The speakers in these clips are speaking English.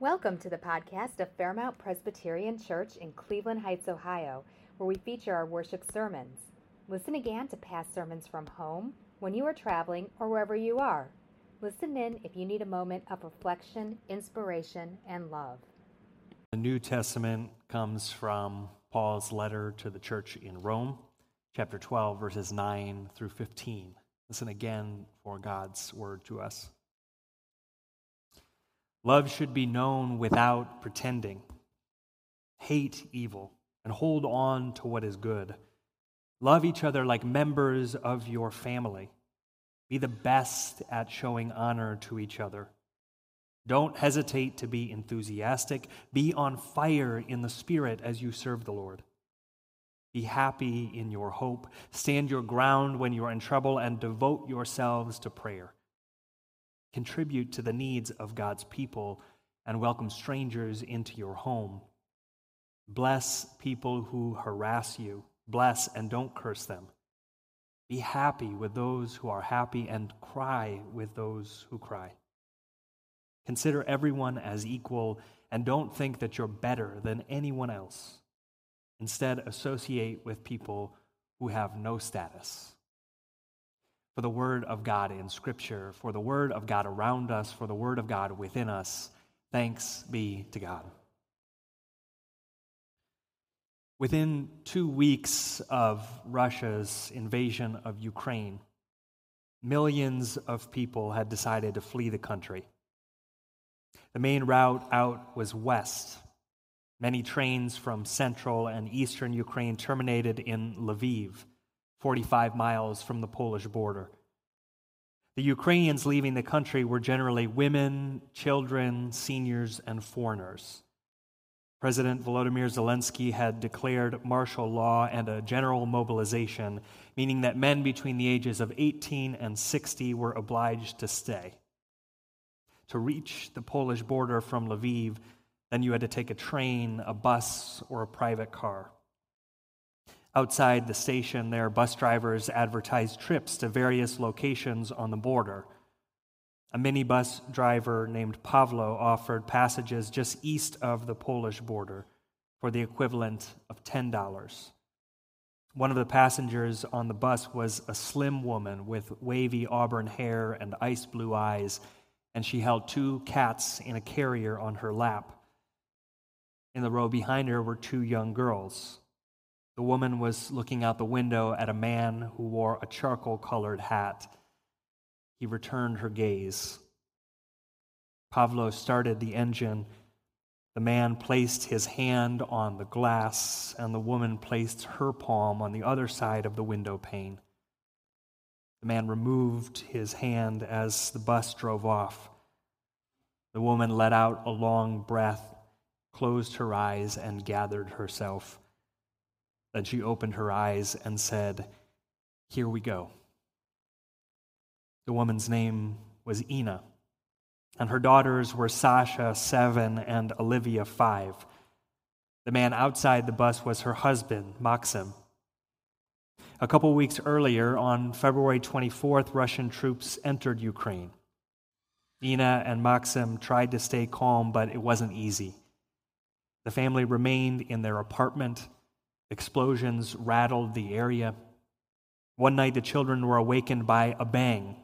Welcome to the podcast of Fairmount Presbyterian Church in Cleveland Heights, Ohio, where we feature our worship sermons. Listen again to past sermons from home, when you are traveling, or wherever you are. Listen in if you need a moment of reflection, inspiration, and love. The New Testament comes from Paul's letter to the church in Rome, chapter 12, verses 9 through 15. Listen again for God's word to us. Love should be known without pretending. Hate evil and hold on to what is good. Love each other like members of your family. Be the best at showing honor to each other. Don't hesitate to be enthusiastic. Be on fire in the Spirit as you serve the Lord. Be happy in your hope. Stand your ground when you are in trouble and devote yourselves to prayer contribute to the needs of God's people, and welcome strangers into your home. Bless people who harass you. Bless and don't curse them. Be happy with those who are happy and cry with those who cry. Consider everyone as equal and don't think that you're better than anyone else. Instead, associate with people who have no status for the Word of God in Scripture, for the Word of God around us, for the Word of God within us. Thanks be to God. Within two weeks of Russia's invasion of Ukraine, millions of people had decided to flee the country. The main route out was west. Many trains from central and eastern Ukraine terminated in Lviv 45 miles from the Polish border. The Ukrainians leaving the country were generally women, children, seniors, and foreigners. President Volodymyr Zelensky had declared martial law and a general mobilization, meaning that men between the ages of 18 and 60 were obliged to stay. To reach the Polish border from Lviv, then you had to take a train, a bus, or a private car. Outside the station, there, bus drivers advertised trips to various locations on the border. A minibus driver named Pavlo offered passages just east of the Polish border for the equivalent of $10. One of the passengers on the bus was a slim woman with wavy auburn hair and ice blue eyes, and she held two cats in a carrier on her lap. In the row behind her were two young girls. The woman was looking out the window at a man who wore a charcoal colored hat. He returned her gaze. Pavlo started the engine. The man placed his hand on the glass, and the woman placed her palm on the other side of the window pane. The man removed his hand as the bus drove off. The woman let out a long breath, closed her eyes, and gathered herself. Then she opened her eyes and said, Here we go. The woman's name was Ina, and her daughters were Sasha, seven, and Olivia, five. The man outside the bus was her husband, Maxim. A couple weeks earlier, on February 24th, Russian troops entered Ukraine. Ina and Maxim tried to stay calm, but it wasn't easy. The family remained in their apartment Explosions rattled the area. One night, the children were awakened by a bang.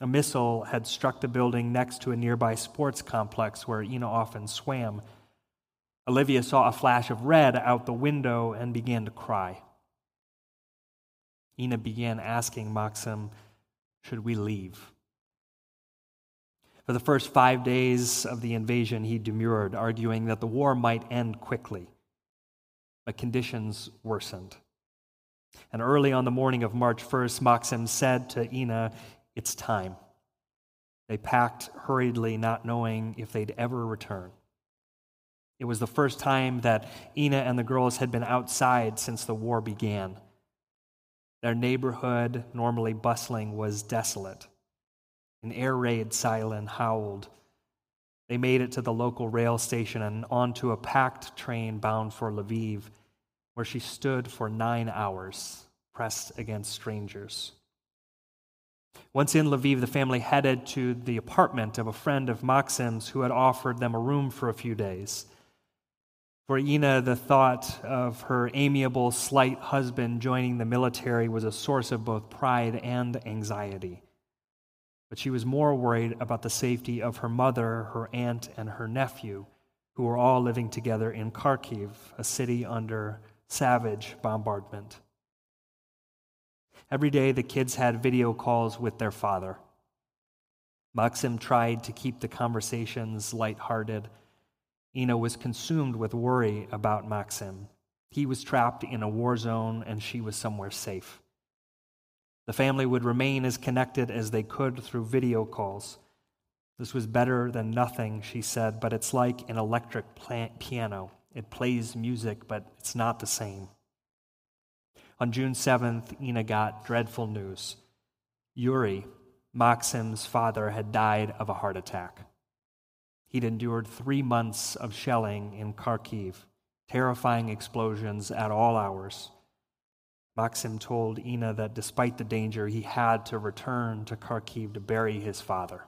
A missile had struck the building next to a nearby sports complex where Ina often swam. Olivia saw a flash of red out the window and began to cry. Ina began asking Maxim, Should we leave? For the first five days of the invasion, he demurred, arguing that the war might end quickly but conditions worsened. And early on the morning of March 1st, Maxim said to Ina, It's time. They packed hurriedly, not knowing if they'd ever return. It was the first time that Ina and the girls had been outside since the war began. Their neighborhood, normally bustling, was desolate. An air raid siren howled. They made it to the local rail station and onto a packed train bound for Lviv, where she stood for nine hours, pressed against strangers. Once in Lviv, the family headed to the apartment of a friend of Maxim's who had offered them a room for a few days. For Ina, the thought of her amiable, slight husband joining the military was a source of both pride and anxiety. But she was more worried about the safety of her mother, her aunt, and her nephew, who were all living together in Kharkiv, a city under savage bombardment. Every day, the kids had video calls with their father. Maxim tried to keep the conversations light-hearted Ina was consumed with worry about Maxim. He was trapped in a war zone and she was somewhere safe. The family would remain as connected as they could through video calls. This was better than nothing, she said, but it's like an electric plant piano. It plays music, but it's not the same. On June 7th, Ina got dreadful news. Yuri, Maxim's father, had died of a heart attack. He'd endured three months of shelling in Kharkiv, terrifying explosions at all hours. Maxim told Ina that despite the danger, he had to return to Kharkiv to bury his father.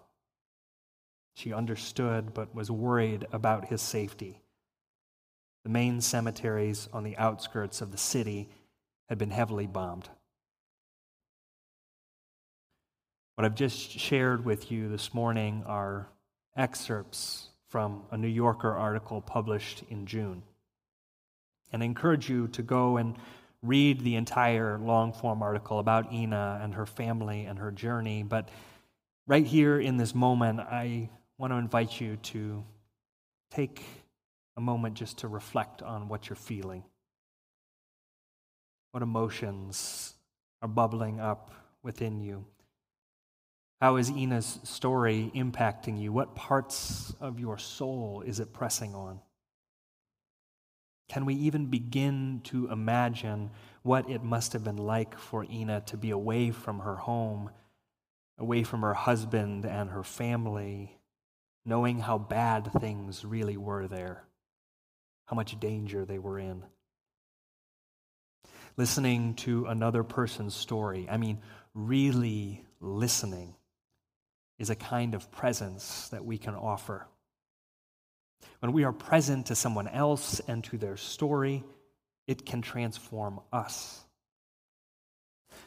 She understood but was worried about his safety. The main cemeteries on the outskirts of the city had been heavily bombed. What I've just shared with you this morning are excerpts from a New Yorker article published in June. And I encourage you to go and read the entire long form article about Ina and her family and her journey. But right here in this moment, I want to invite you to take a moment just to reflect on what you're feeling. What emotions are bubbling up within you? How is Ina's story impacting you? What parts of your soul is it pressing on? Can we even begin to imagine what it must have been like for Ina to be away from her home, away from her husband and her family, knowing how bad things really were there, how much danger they were in? Listening to another person's story, I mean, really listening is a kind of presence that we can offer. When we are present to someone else and to their story, it can transform us.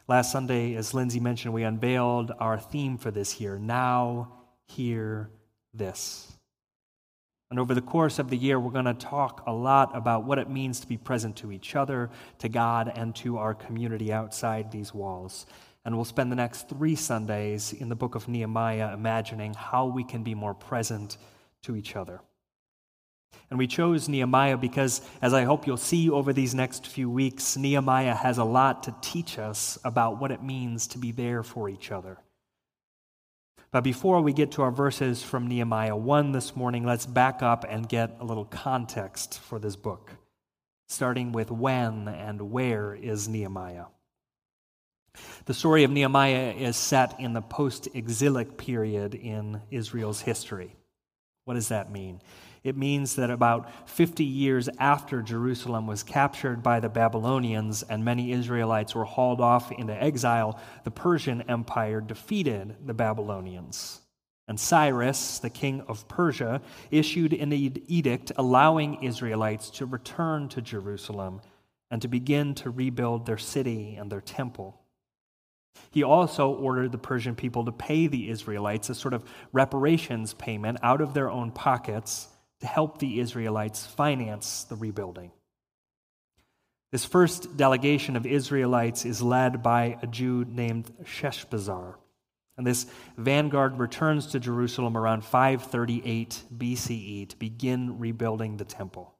Last Sunday, as Lindsay mentioned, we unveiled our theme for this year now, here this. And over the course of the year, we're going to talk a lot about what it means to be present to each other, to God, and to our community outside these walls. And we'll spend the next three Sundays in the book of Nehemiah imagining how we can be more present to each other. And we chose Nehemiah because, as I hope you'll see over these next few weeks, Nehemiah has a lot to teach us about what it means to be there for each other. But before we get to our verses from Nehemiah 1 this morning, let's back up and get a little context for this book, starting with when and where is Nehemiah. The story of Nehemiah is set in the post exilic period in Israel's history. What does that mean? It means that about 50 years after Jerusalem was captured by the Babylonians and many Israelites were hauled off into exile, the Persian Empire defeated the Babylonians. And Cyrus, the king of Persia, issued an edict allowing Israelites to return to Jerusalem and to begin to rebuild their city and their temple. He also ordered the Persian people to pay the Israelites a sort of reparations payment out of their own pockets to help the Israelites finance the rebuilding. This first delegation of Israelites is led by a Jew named Sheshbazzar. And this vanguard returns to Jerusalem around 538 BCE to begin rebuilding the temple.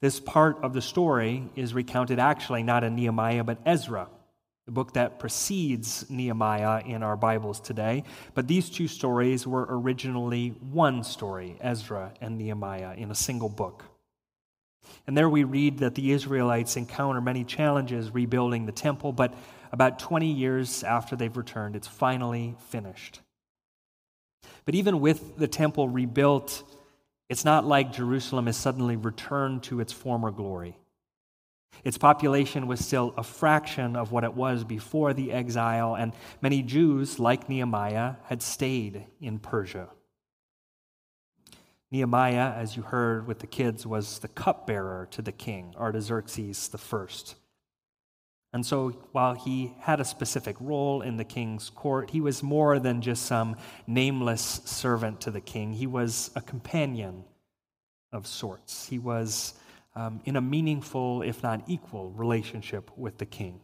This part of the story is recounted actually not in Nehemiah, but Ezra the book that precedes Nehemiah in our Bibles today. But these two stories were originally one story, Ezra and Nehemiah, in a single book. And there we read that the Israelites encounter many challenges rebuilding the temple, but about 20 years after they've returned, it's finally finished. But even with the temple rebuilt, it's not like Jerusalem has suddenly returned to its former glory. Its population was still a fraction of what it was before the exile, and many Jews, like Nehemiah, had stayed in Persia. Nehemiah, as you heard with the kids, was the cupbearer to the king, Artaxerxes I. And so, while he had a specific role in the king's court, he was more than just some nameless servant to the king. He was a companion of sorts. He was um, in a meaningful, if not equal, relationship with the king.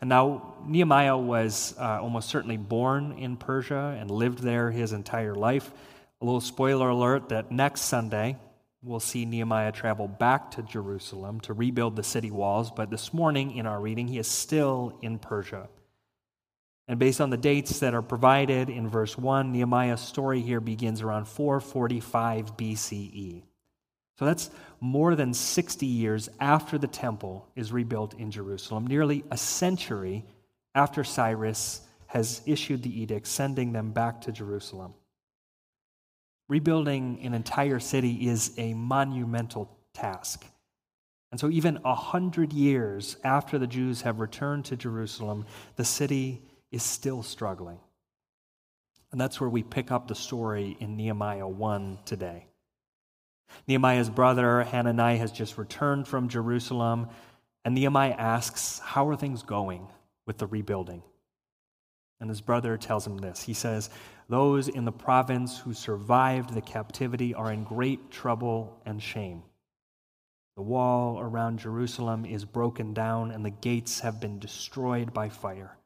And now, Nehemiah was uh, almost certainly born in Persia and lived there his entire life. A little spoiler alert that next Sunday, we'll see Nehemiah travel back to Jerusalem to rebuild the city walls, but this morning in our reading, he is still in Persia. And based on the dates that are provided in verse 1, Nehemiah's story here begins around 445 BCE. So that's more than 60 years after the temple is rebuilt in Jerusalem, nearly a century after Cyrus has issued the edict sending them back to Jerusalem. Rebuilding an entire city is a monumental task. And so, even a hundred years after the Jews have returned to Jerusalem, the city is still struggling. And that's where we pick up the story in Nehemiah 1 today. Nehemiah's brother Hananiah, has just returned from Jerusalem, and Nehemiah asks, How are things going with the rebuilding? And his brother tells him this. He says, Those in the province who survived the captivity are in great trouble and shame. The wall around Jerusalem is broken down, and the gates have been destroyed by fire.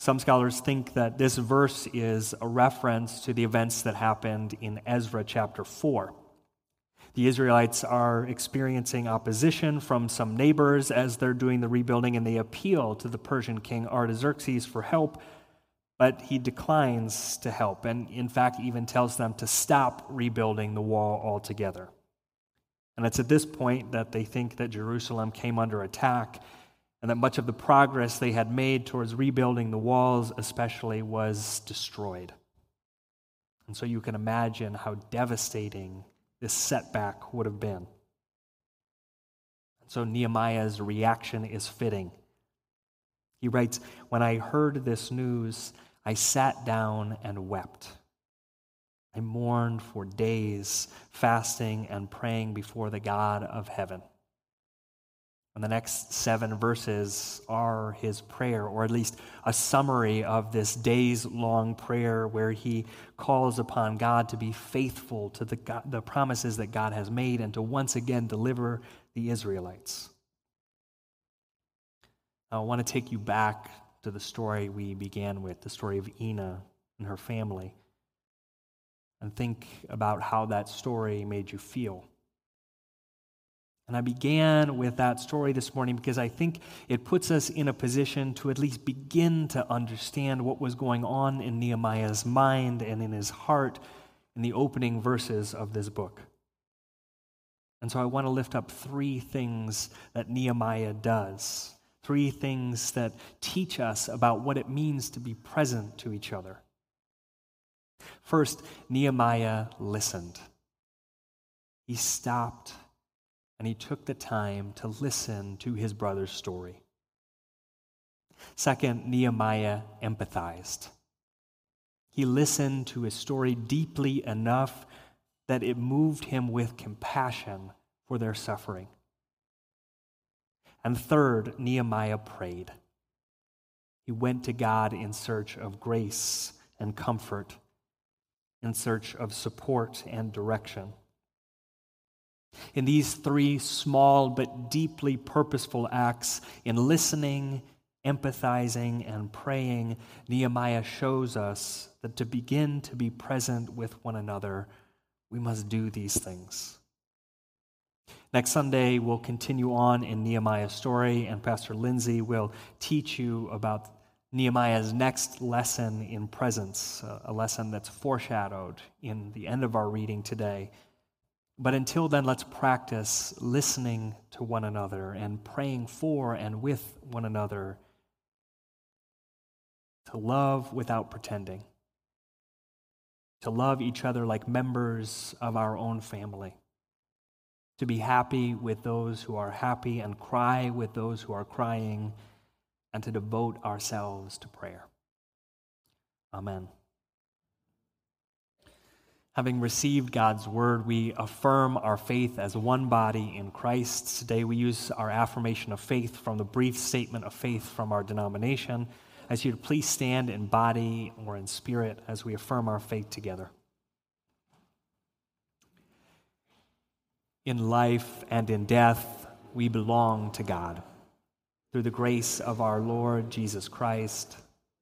Some scholars think that this verse is a reference to the events that happened in Ezra chapter 4. The Israelites are experiencing opposition from some neighbors as they're doing the rebuilding, and they appeal to the Persian king Artaxerxes for help, but he declines to help, and in fact, even tells them to stop rebuilding the wall altogether. And it's at this point that they think that Jerusalem came under attack and that much of the progress they had made towards rebuilding the walls, especially, was destroyed. And so you can imagine how devastating this setback would have been. And so Nehemiah's reaction is fitting. He writes When I heard this news, I sat down and wept. I mourned for days, fasting and praying before the God of heaven. And the next seven verses are his prayer, or at least a summary of this days long prayer where he calls upon God to be faithful to the, God, the promises that God has made and to once again deliver the Israelites. I want to take you back to the story we began with, the story of Ina and her family, and think about how that story made you feel. And I began with that story this morning because I think it puts us in a position to at least begin to understand what was going on in Nehemiah's mind and in his heart in the opening verses of this book. And so I want to lift up three things that Nehemiah does, three things that teach us about what it means to be present to each other. First, Nehemiah listened. He stopped and he took the time to listen to his brother's story. Second, Nehemiah empathized. He listened to his story deeply enough that it moved him with compassion for their suffering. And third, Nehemiah prayed. He went to God in search of grace and comfort, in search of support and direction. In these three small but deeply purposeful acts, in listening, empathizing, and praying, Nehemiah shows us that to begin to be present with one another, we must do these things. Next Sunday, we'll continue on in Nehemiah's story, and Pastor Lindsay will teach you about Nehemiah's next lesson in presence, a lesson that's foreshadowed in the end of our reading today but until then, let's practice listening to one another and praying for and with one another to love without pretending, to love each other like members of our own family, to be happy with those who are happy and cry with those who are crying, and to devote ourselves to prayer. Amen. Having received God's word, we affirm our faith as one body in Christ. Today we use our affirmation of faith from the brief statement of faith from our denomination. As you'd please stand in body or in spirit as we affirm our faith together. In life and in death, we belong to God. Through the grace of our Lord Jesus Christ,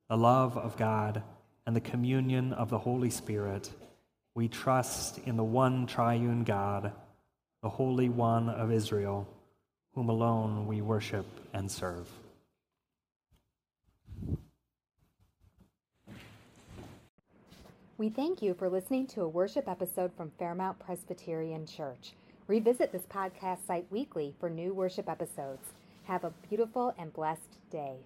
the love of God, and the communion of the Holy Spirit, we trust in the one triune God, the Holy One of Israel, whom alone we worship and serve. We thank you for listening to a worship episode from Fairmount Presbyterian Church. Revisit this podcast site weekly for new worship episodes. Have a beautiful and blessed day.